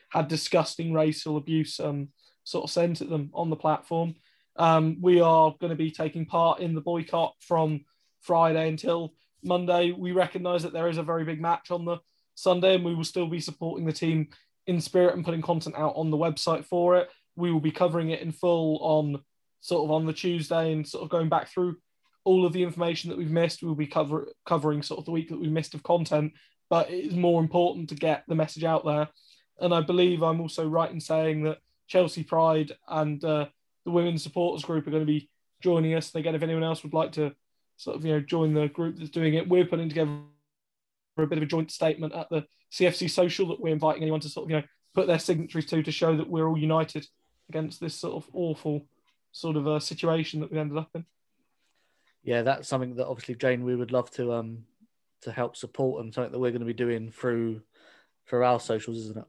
had disgusting racial abuse um, sort of sent at them on the platform. Um, we are going to be taking part in the boycott from Friday until Monday. We recognise that there is a very big match on the Sunday, and we will still be supporting the team in spirit and putting content out on the website for it. We will be covering it in full on sort of on the Tuesday and sort of going back through all of the information that we've missed. We'll be cover- covering sort of the week that we missed of content, but it is more important to get the message out there. And I believe I'm also right in saying that Chelsea Pride and uh, the women's supporters group are going to be joining us. And again, if anyone else would like to sort of you know join the group that's doing it, we're putting together a bit of a joint statement at the CFC social that we're inviting anyone to sort of you know put their signatories to to show that we're all united against this sort of awful sort of a situation that we ended up in. Yeah, that's something that obviously Jane we would love to um to help support and something that we're going to be doing through through our socials, isn't it?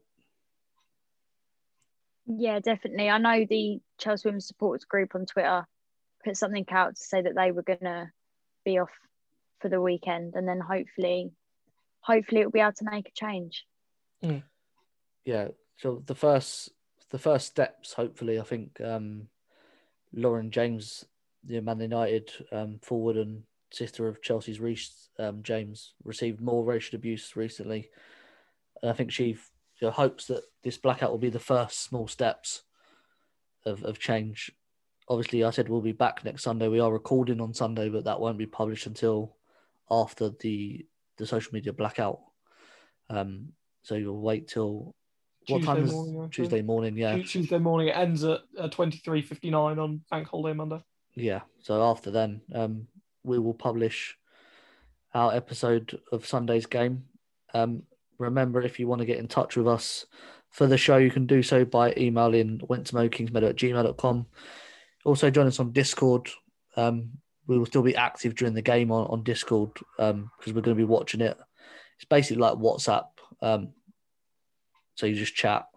Yeah, definitely. I know the Chelsea Women's Supporters Group on Twitter put something out to say that they were gonna be off for the weekend, and then hopefully, hopefully it'll be able to make a change. Yeah. So the first the first steps, hopefully, I think um Lauren James, the Man United um, forward and sister of Chelsea's Reece um, James, received more racial abuse recently. And I think she you know, hopes that this blackout will be the first small steps of, of change. Obviously, I said we'll be back next Sunday. We are recording on Sunday, but that won't be published until after the the social media blackout. Um, so you'll wait till what Tuesday time is morning. Tuesday morning? Yeah, Tuesday morning. It ends at uh, 23.59 on Bank Holiday Monday. Yeah. So after then, um, we will publish our episode of Sunday's game. Um, remember, if you want to get in touch with us for the show, you can do so by emailing wenttomowkingsmeadow at gmail.com. Also, join us on Discord. Um, we will still be active during the game on, on Discord because we're going to be watching it. It's basically like WhatsApp. Um, so you just chat.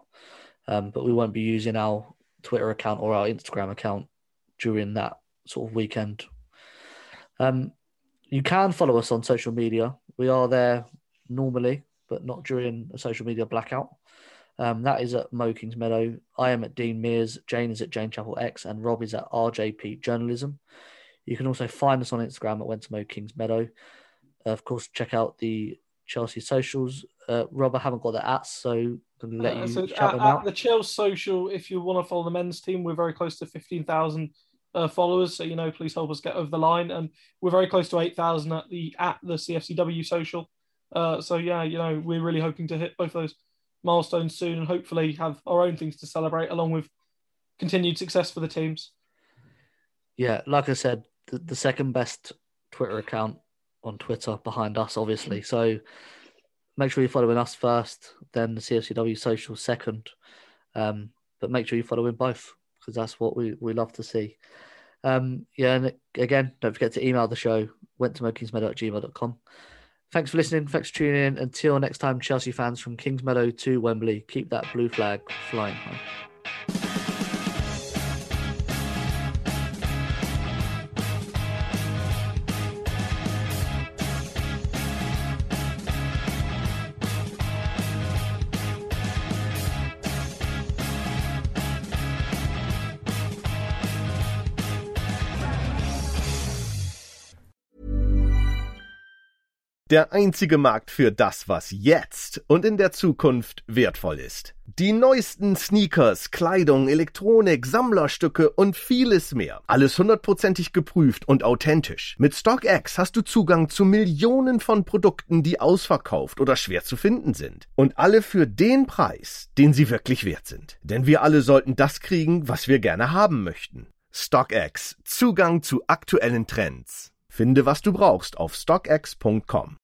um, but we won't be using our Twitter account or our Instagram account during that sort of weekend. Um, you can follow us on social media. We are there normally, but not during a social media blackout. Um, that is at Mow Kingsmeadow. I am at Dean Mears. Jane is at Jane Chappell X, and Rob is at RJP Journalism. You can also find us on Instagram at Mow Kingsmeadow. Uh, of course, check out the Chelsea socials. Uh, Rob, I haven't got the at, so I'm let Uh, you so shout at, them at the Chelsea social, if you want to follow the men's team, we're very close to 15,000 uh, followers. So, you know, please help us get over the line. And we're very close to 8,000 at the at the CFCW social. Uh, so, yeah, you know, we're really hoping to hit both those milestones soon and hopefully have our own things to celebrate along with continued success for the teams. Yeah, like I said, the, the second best Twitter account on Twitter behind us, obviously. So make sure you're following us first, then the CFCW social second. Um, but make sure you're following both because that's what we, we love to see. Um, yeah, and again, don't forget to email the show, went to mowkingsmeadow Thanks for listening. Thanks for tuning in. Until next time, Chelsea fans from Kingsmeadow to Wembley, keep that blue flag flying high. Der einzige Markt für das, was jetzt und in der Zukunft wertvoll ist. Die neuesten Sneakers, Kleidung, Elektronik, Sammlerstücke und vieles mehr. Alles hundertprozentig geprüft und authentisch. Mit StockX hast du Zugang zu Millionen von Produkten, die ausverkauft oder schwer zu finden sind. Und alle für den Preis, den sie wirklich wert sind. Denn wir alle sollten das kriegen, was wir gerne haben möchten. StockX. Zugang zu aktuellen Trends. Finde, was du brauchst auf stockx.com.